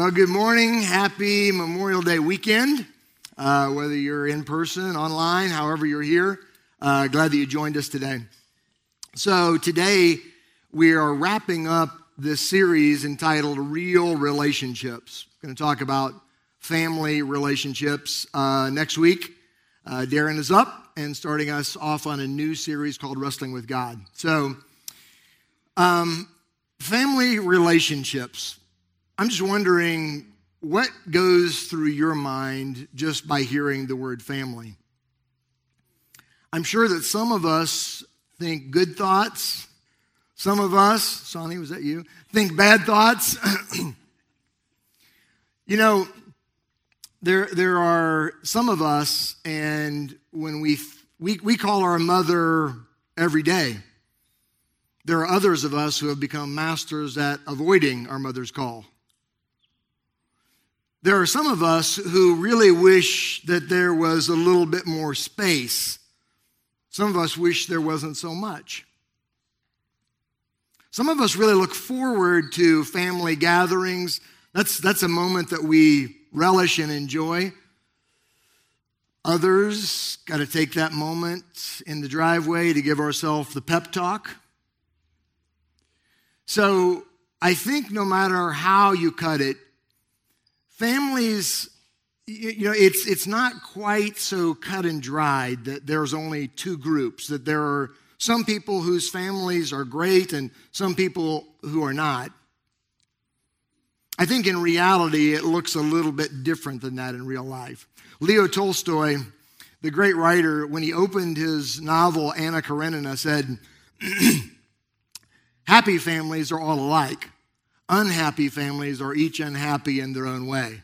Well, good morning. Happy Memorial Day weekend. Uh, whether you're in person, online, however you're here, uh, glad that you joined us today. So, today we are wrapping up this series entitled Real Relationships. I'm going to talk about family relationships uh, next week. Uh, Darren is up and starting us off on a new series called Wrestling with God. So, um, family relationships. I'm just wondering what goes through your mind just by hearing the word family. I'm sure that some of us think good thoughts. Some of us, Sonny, was that you? Think bad thoughts. you know, there, there are some of us, and when we, we, we call our mother every day, there are others of us who have become masters at avoiding our mother's call. There are some of us who really wish that there was a little bit more space. Some of us wish there wasn't so much. Some of us really look forward to family gatherings. That's, that's a moment that we relish and enjoy. Others got to take that moment in the driveway to give ourselves the pep talk. So I think no matter how you cut it, families, you know, it's, it's not quite so cut and dried that there's only two groups, that there are some people whose families are great and some people who are not. I think in reality, it looks a little bit different than that in real life. Leo Tolstoy, the great writer, when he opened his novel Anna Karenina, said, Happy families are all alike. Unhappy families are each unhappy in their own way.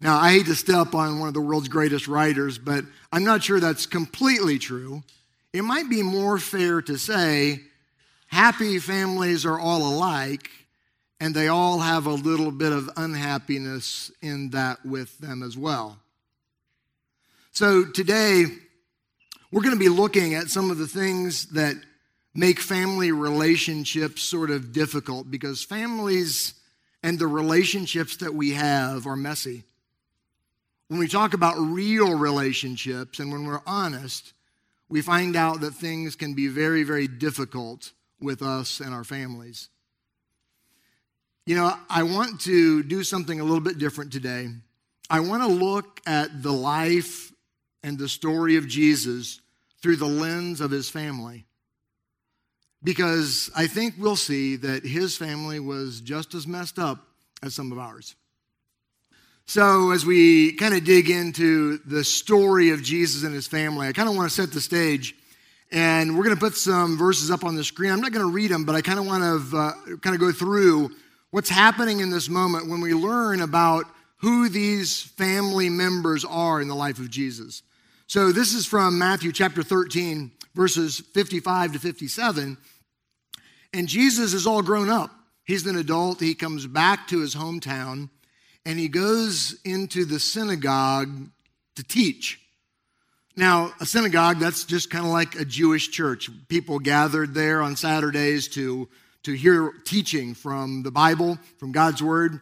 Now, I hate to step on one of the world's greatest writers, but I'm not sure that's completely true. It might be more fair to say happy families are all alike, and they all have a little bit of unhappiness in that with them as well. So today, we're going to be looking at some of the things that make family relationships sort of difficult because families and the relationships that we have are messy. When we talk about real relationships and when we're honest, we find out that things can be very, very difficult with us and our families. You know, I want to do something a little bit different today. I want to look at the life and the story of Jesus through the lens of his family because I think we'll see that his family was just as messed up as some of ours. So, as we kind of dig into the story of Jesus and his family, I kind of want to set the stage. And we're going to put some verses up on the screen. I'm not going to read them, but I kind of want to uh, kind of go through what's happening in this moment when we learn about who these family members are in the life of Jesus. So, this is from Matthew chapter 13, verses 55 to 57. And Jesus is all grown up. He's an adult. He comes back to his hometown and he goes into the synagogue to teach. Now, a synagogue, that's just kind of like a Jewish church. People gathered there on Saturdays to, to hear teaching from the Bible, from God's Word.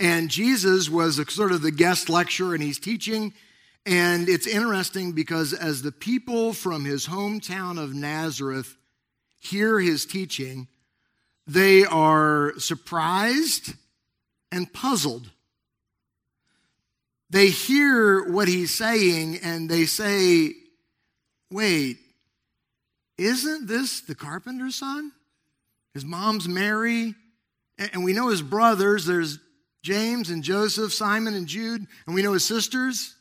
And Jesus was a, sort of the guest lecturer, and he's teaching. And it's interesting because as the people from his hometown of Nazareth hear his teaching, they are surprised and puzzled. They hear what he's saying and they say, wait, isn't this the carpenter's son? His mom's Mary, and we know his brothers. There's James and Joseph, Simon and Jude, and we know his sisters.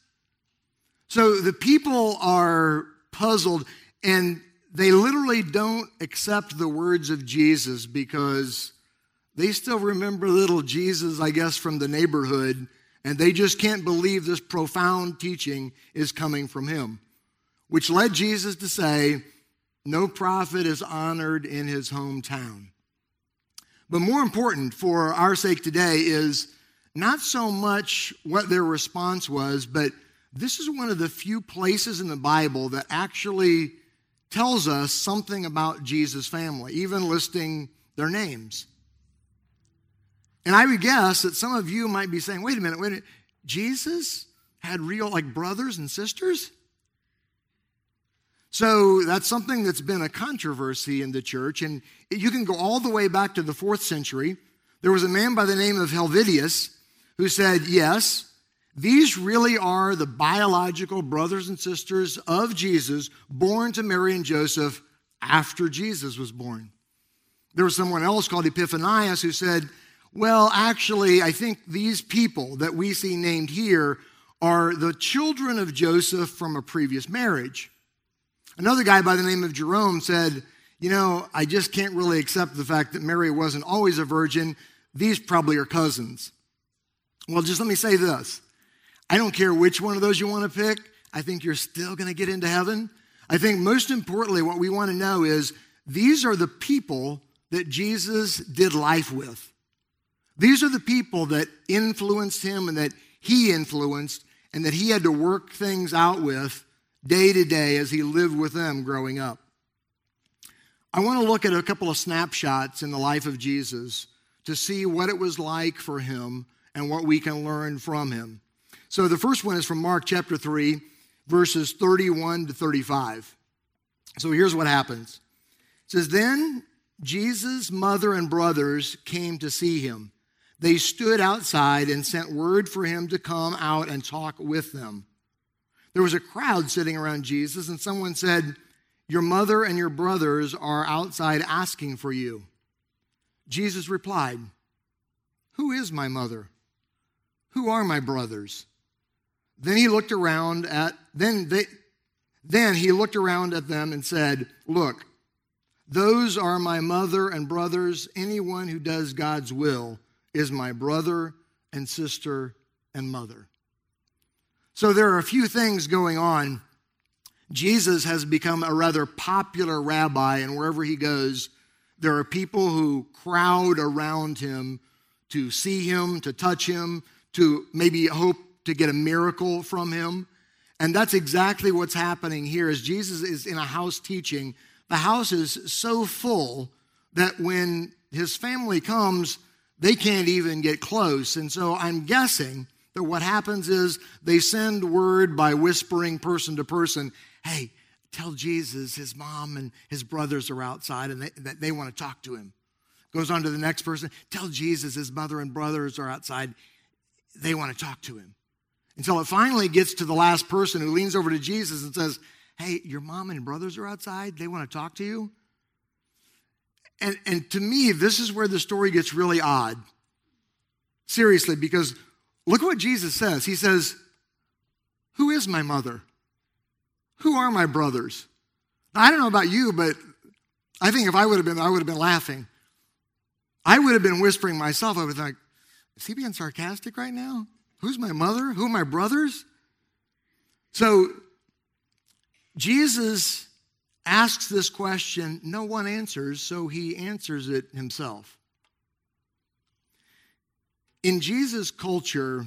So the people are puzzled, and they literally don't accept the words of Jesus because they still remember little Jesus, I guess, from the neighborhood, and they just can't believe this profound teaching is coming from him, which led Jesus to say, No prophet is honored in his hometown. But more important for our sake today is not so much what their response was, but this is one of the few places in the Bible that actually tells us something about Jesus' family, even listing their names. And I would guess that some of you might be saying, wait a minute, wait a minute. Jesus had real, like, brothers and sisters? So that's something that's been a controversy in the church. And you can go all the way back to the fourth century. There was a man by the name of Helvidius who said, yes, these really are the biological brothers and sisters of Jesus born to Mary and Joseph after Jesus was born. There was someone else called Epiphanius who said, well, actually, I think these people that we see named here are the children of Joseph from a previous marriage. Another guy by the name of Jerome said, You know, I just can't really accept the fact that Mary wasn't always a virgin. These probably are cousins. Well, just let me say this I don't care which one of those you want to pick, I think you're still going to get into heaven. I think most importantly, what we want to know is these are the people that Jesus did life with. These are the people that influenced him and that he influenced and that he had to work things out with day to day as he lived with them growing up. I want to look at a couple of snapshots in the life of Jesus to see what it was like for him and what we can learn from him. So the first one is from Mark chapter 3, verses 31 to 35. So here's what happens. It says, Then Jesus' mother and brothers came to see him. They stood outside and sent word for him to come out and talk with them. There was a crowd sitting around Jesus, and someone said, Your mother and your brothers are outside asking for you. Jesus replied, Who is my mother? Who are my brothers? Then he looked around at then they then he looked around at them and said, Look, those are my mother and brothers. Anyone who does God's will is my brother and sister and mother. So there are a few things going on. Jesus has become a rather popular rabbi, and wherever he goes, there are people who crowd around him to see him, to touch him, to maybe hope to get a miracle from him. And that's exactly what's happening here as Jesus is in a house teaching. The house is so full that when his family comes, they can't even get close. And so I'm guessing that what happens is they send word by whispering person to person, hey, tell Jesus his mom and his brothers are outside and they, that they want to talk to him. Goes on to the next person, tell Jesus his mother and brothers are outside. They want to talk to him. Until it finally gets to the last person who leans over to Jesus and says, Hey, your mom and brothers are outside. They want to talk to you. And, and to me, this is where the story gets really odd. Seriously, because Look what Jesus says. He says, Who is my mother? Who are my brothers? Now, I don't know about you, but I think if I would have been, I would have been laughing. I would have been whispering myself. I would like, is he being sarcastic right now? Who's my mother? Who are my brothers? So Jesus asks this question, no one answers, so he answers it himself. In Jesus' culture,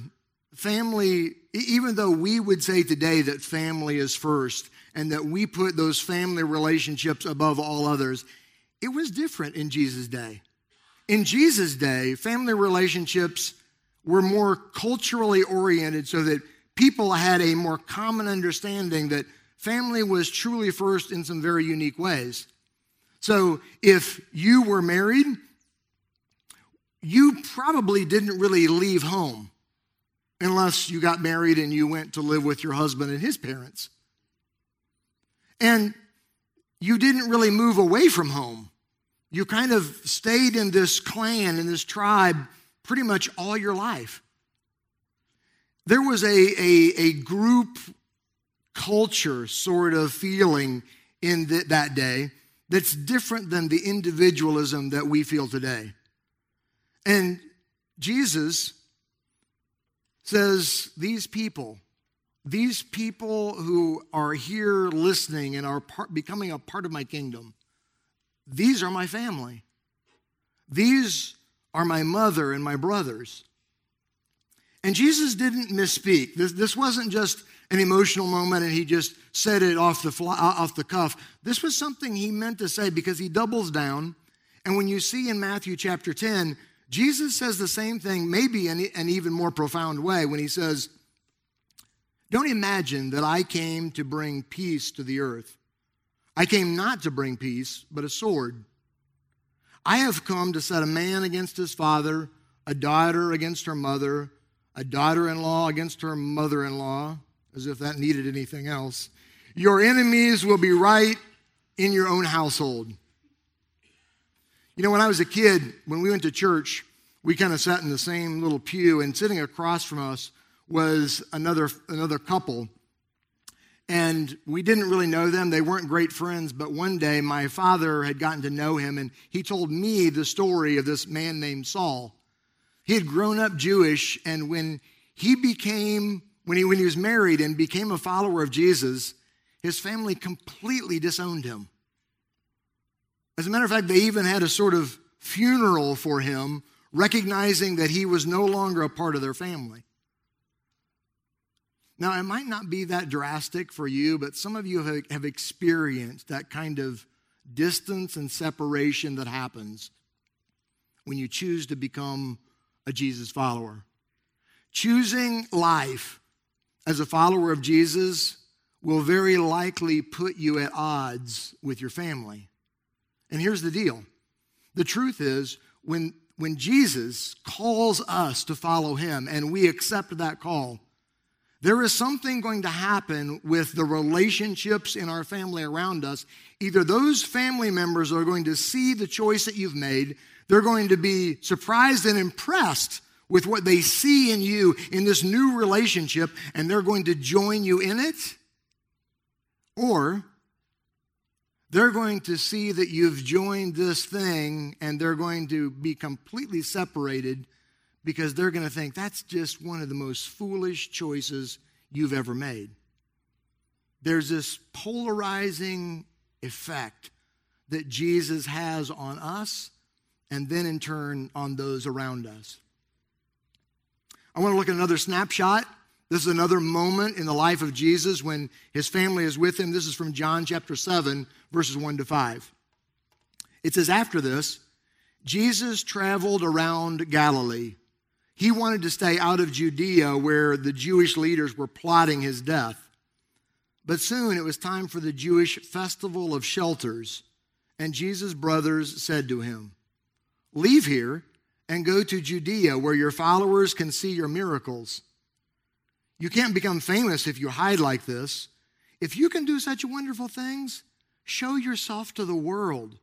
family, even though we would say today that family is first and that we put those family relationships above all others, it was different in Jesus' day. In Jesus' day, family relationships were more culturally oriented so that people had a more common understanding that family was truly first in some very unique ways. So if you were married, you probably didn't really leave home unless you got married and you went to live with your husband and his parents. And you didn't really move away from home. You kind of stayed in this clan, in this tribe, pretty much all your life. There was a, a, a group culture sort of feeling in the, that day that's different than the individualism that we feel today. And Jesus says, These people, these people who are here listening and are part, becoming a part of my kingdom, these are my family. These are my mother and my brothers. And Jesus didn't misspeak. This, this wasn't just an emotional moment and he just said it off the, fly, uh, off the cuff. This was something he meant to say because he doubles down. And when you see in Matthew chapter 10, Jesus says the same thing, maybe in an even more profound way, when he says, Don't imagine that I came to bring peace to the earth. I came not to bring peace, but a sword. I have come to set a man against his father, a daughter against her mother, a daughter in law against her mother in law, as if that needed anything else. Your enemies will be right in your own household. You know, when I was a kid, when we went to church, we kind of sat in the same little pew, and sitting across from us was another, another couple. And we didn't really know them. They weren't great friends, but one day my father had gotten to know him, and he told me the story of this man named Saul. He had grown up Jewish, and when he became, when he, when he was married and became a follower of Jesus, his family completely disowned him. As a matter of fact, they even had a sort of funeral for him, recognizing that he was no longer a part of their family. Now, it might not be that drastic for you, but some of you have experienced that kind of distance and separation that happens when you choose to become a Jesus follower. Choosing life as a follower of Jesus will very likely put you at odds with your family. And here's the deal the truth is, when, when Jesus calls us to follow him and we accept that call, there is something going to happen with the relationships in our family around us. Either those family members are going to see the choice that you've made, they're going to be surprised and impressed with what they see in you in this new relationship, and they're going to join you in it. Or they're going to see that you've joined this thing and they're going to be completely separated because they're going to think that's just one of the most foolish choices you've ever made. There's this polarizing effect that Jesus has on us and then in turn on those around us. I want to look at another snapshot. This is another moment in the life of Jesus when his family is with him. This is from John chapter 7, verses 1 to 5. It says, After this, Jesus traveled around Galilee. He wanted to stay out of Judea where the Jewish leaders were plotting his death. But soon it was time for the Jewish festival of shelters, and Jesus' brothers said to him, Leave here and go to Judea where your followers can see your miracles. You can't become famous if you hide like this. If you can do such wonderful things, show yourself to the world.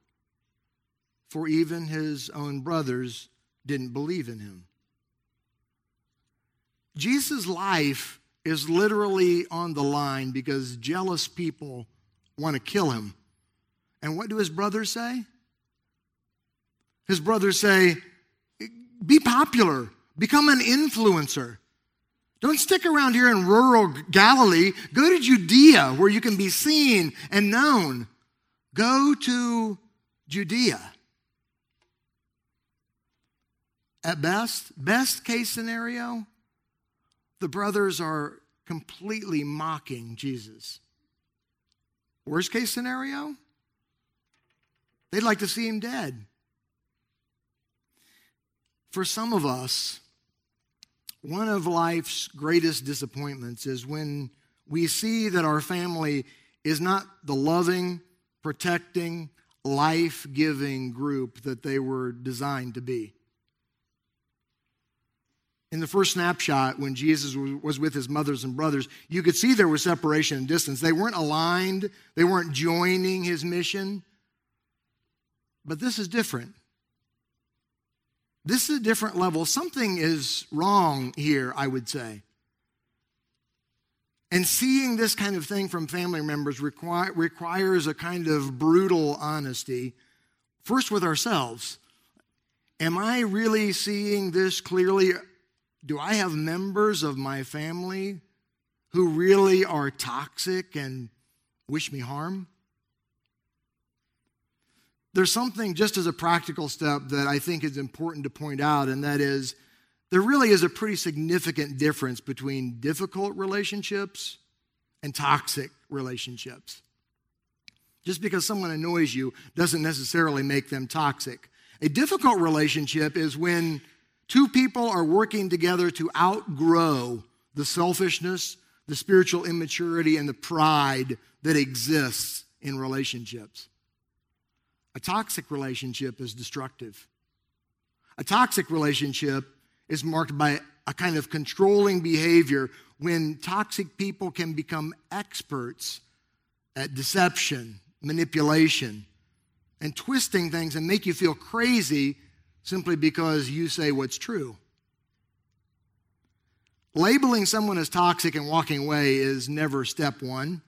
For even his own brothers didn't believe in him. Jesus' life is literally on the line because jealous people want to kill him. And what do his brothers say? His brothers say, be popular, become an influencer. Don't stick around here in rural Galilee. Go to Judea where you can be seen and known. Go to Judea. At best, best case scenario, the brothers are completely mocking Jesus. Worst case scenario, they'd like to see him dead. For some of us, one of life's greatest disappointments is when we see that our family is not the loving, protecting, life giving group that they were designed to be. In the first snapshot, when Jesus was with his mothers and brothers, you could see there was separation and distance. They weren't aligned, they weren't joining his mission. But this is different. This is a different level. Something is wrong here, I would say. And seeing this kind of thing from family members require, requires a kind of brutal honesty, first with ourselves. Am I really seeing this clearly? Do I have members of my family who really are toxic and wish me harm? there's something just as a practical step that I think is important to point out, and that is there really is a pretty significant difference between difficult relationships and toxic relationships. Just because someone annoys you doesn't necessarily make them toxic. A difficult relationship is when two people are working together to outgrow the selfishness, the spiritual immaturity, and the pride that exists in relationships. A toxic relationship is destructive. A toxic relationship is marked by a kind of controlling behavior when toxic people can become experts at deception, manipulation, and twisting things and make you feel crazy simply because you say what's true. Labeling someone as toxic and walking away is never step one,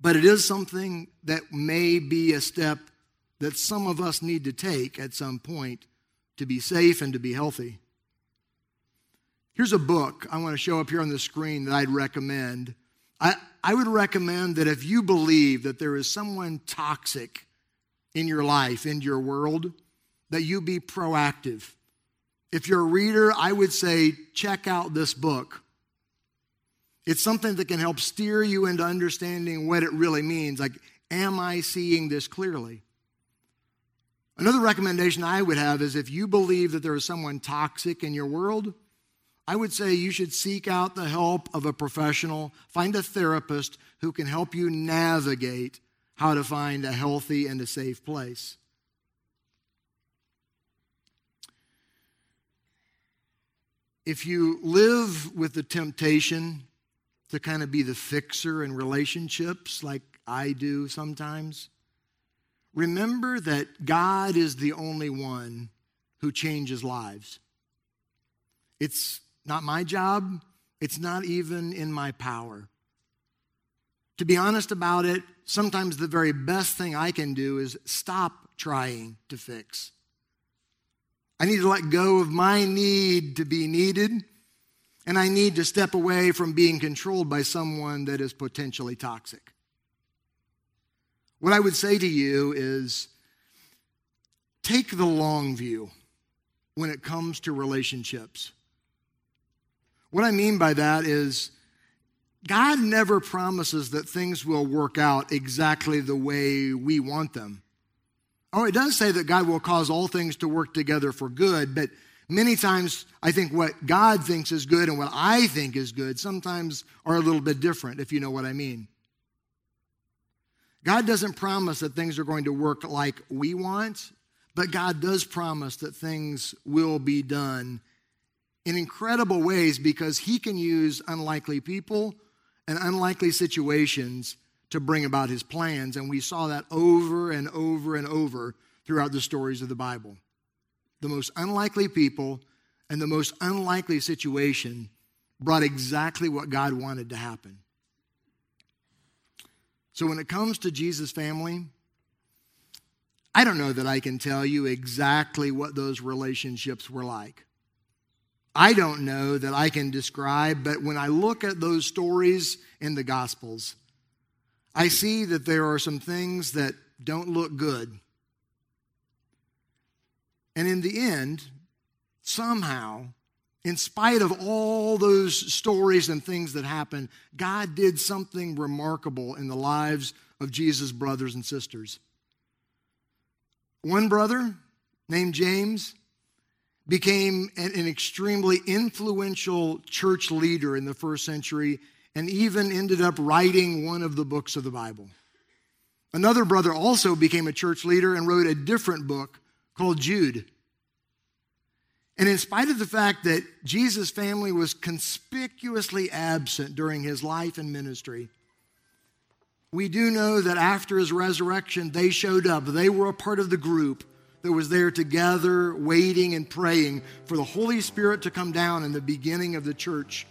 but it is something that may be a step that some of us need to take at some point to be safe and to be healthy. Here's a book I want to show up here on the screen that I'd recommend. I, I would recommend that if you believe that there is someone toxic in your life, in your world, that you be proactive. If you're a reader, I would say check out this book. It's something that can help steer you into understanding what it really means. Like, am I seeing this clearly? Another recommendation I would have is if you believe that there is someone toxic in your world, I would say you should seek out the help of a professional, find a therapist who can help you navigate how to find a healthy and a safe place. If you live with the temptation to kind of be the fixer in relationships, like I do sometimes, remember that God is the only one who changes lives. It's not my job. It's not even in my power. To be honest about it, sometimes the very best thing I can do is stop trying to fix. I need to let go of my need to be needed, and I need to step away from being controlled by someone that is potentially toxic. What I would say to you is take the long view when it comes to relationships. What I mean by that is, God never promises that things will work out exactly the way we want them. Oh, it does say that God will cause all things to work together for good, but many times I think what God thinks is good and what I think is good sometimes are a little bit different, if you know what I mean. God doesn't promise that things are going to work like we want, but God does promise that things will be done in incredible ways because he can use unlikely people and unlikely situations to bring about his plans. And we saw that over and over and over throughout the stories of the Bible. The most unlikely people and the most unlikely situation brought exactly what God wanted to happen. So when it comes to Jesus' family, I don't know that I can tell you exactly what those relationships were like. I don't know that I can describe, but when I look at those stories in the Gospels, I see that there are some things that don't look good. And in the end, somehow, in spite of all those stories and things that happened, God did something remarkable in the lives of Jesus' brothers and sisters. One brother named James became an, extremely influential church leader in the first century and even ended up writing one of the books of the Bible. Another brother also became a church leader and wrote a different book called Jude. And in spite of the fact that Jesus' family was conspicuously absent during his life and ministry, we do know that after his resurrection, they showed up. They were a part of the group that was there together, waiting and praying for the Holy Spirit to come down and the beginning of the church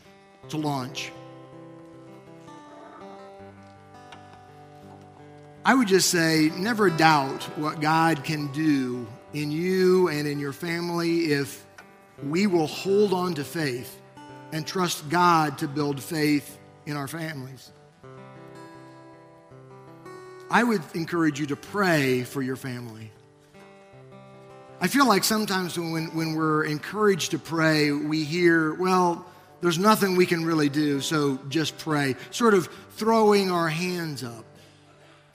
to launch. I would just say never doubt what God can do in you and in your family if we will hold on to faith and trust God to build faith in our families. I would encourage you to pray for your family. I feel like sometimes when, when we're encouraged to pray, we hear, well, there's nothing we can really do, so just pray. Sort of throwing our hands up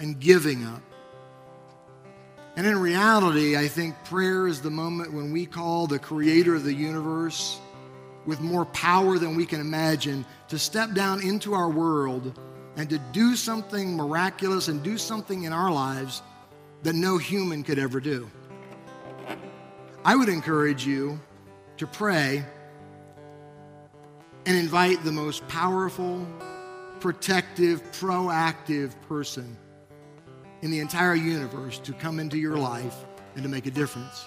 and giving up. And in reality, I think prayer is the moment when we call the creator of the universe with more power than we can imagine to step down into our world and to do something miraculous and do something in our lives that no human could ever do. I would encourage you to pray and invite the most powerful, protective, proactive person in the entire universe to come into your life and to make a difference.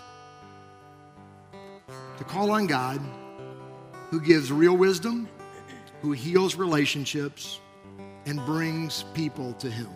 To call on God, who gives real wisdom, who heals relationships, and brings people to Him.